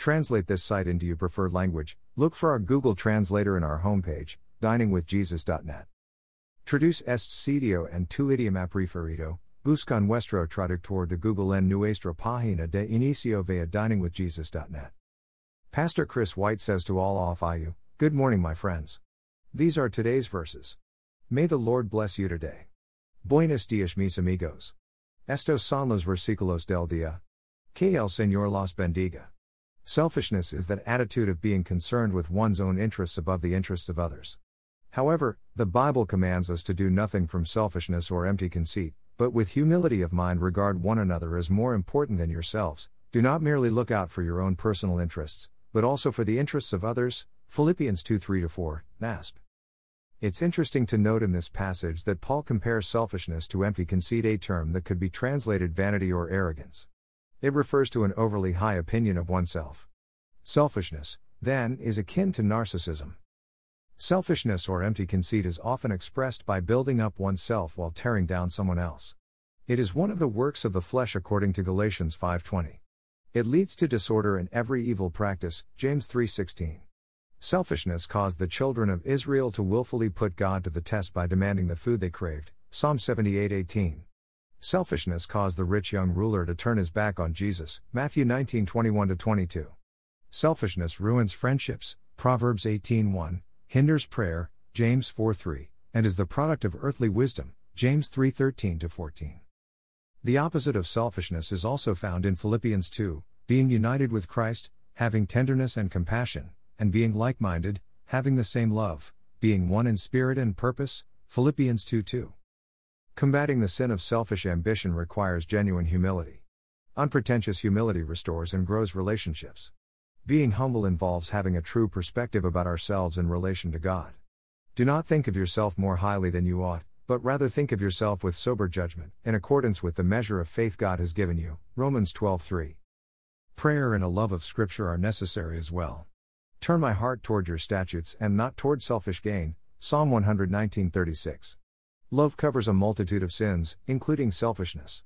Translate this site into your preferred language. Look for our Google Translator in our homepage, diningwithjesus.net. Traduce este sitio en tu idioma preferido. Busca nuestro traductor de Google en nuestra página de inicio via diningwithjesus.net. Pastor Chris White says to all off IU, Good morning, my friends. These are today's verses. May the Lord bless you today. Buenos dias, mis amigos. Estos son los versículos del día. Que el Señor los bendiga. Selfishness is that attitude of being concerned with one's own interests above the interests of others. However, the Bible commands us to do nothing from selfishness or empty conceit, but with humility of mind regard one another as more important than yourselves. Do not merely look out for your own personal interests, but also for the interests of others. Philippians 2 3 4, NASB. It's interesting to note in this passage that Paul compares selfishness to empty conceit, a term that could be translated vanity or arrogance. It refers to an overly high opinion of oneself. Selfishness, then, is akin to narcissism. Selfishness or empty conceit is often expressed by building up oneself while tearing down someone else. It is one of the works of the flesh according to Galatians 5:20. It leads to disorder in every evil practice, James 3:16. Selfishness caused the children of Israel to willfully put God to the test by demanding the food they craved. Psalm 78:18. Selfishness caused the rich young ruler to turn his back on Jesus. Matthew 19:21 22. Selfishness ruins friendships. Proverbs 18:1, hinders prayer. James 4:3, and is the product of earthly wisdom. James 3:13 14. The opposite of selfishness is also found in Philippians 2, being united with Christ, having tenderness and compassion and being like minded, having the same love, being one in spirit and purpose. Philippians 2 2. Combating the sin of selfish ambition requires genuine humility. Unpretentious humility restores and grows relationships. Being humble involves having a true perspective about ourselves in relation to God. Do not think of yourself more highly than you ought, but rather think of yourself with sober judgment, in accordance with the measure of faith God has given you. Romans 12:3. Prayer and a love of Scripture are necessary as well. Turn my heart toward your statutes and not toward selfish gain. Psalm 119:36. Love covers a multitude of sins, including selfishness.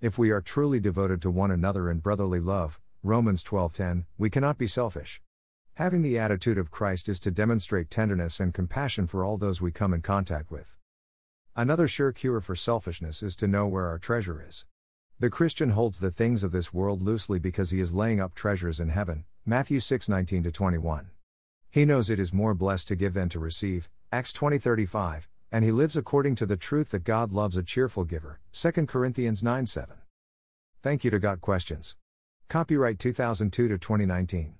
If we are truly devoted to one another in brotherly love, Romans 12:10, we cannot be selfish. Having the attitude of Christ is to demonstrate tenderness and compassion for all those we come in contact with. Another sure cure for selfishness is to know where our treasure is. The Christian holds the things of this world loosely because he is laying up treasures in heaven, Matthew 6 19 21. He knows it is more blessed to give than to receive, Acts 20 35, and he lives according to the truth that God loves a cheerful giver, 2 Corinthians 9 7. Thank you to Got Questions. Copyright 2002 to 2019.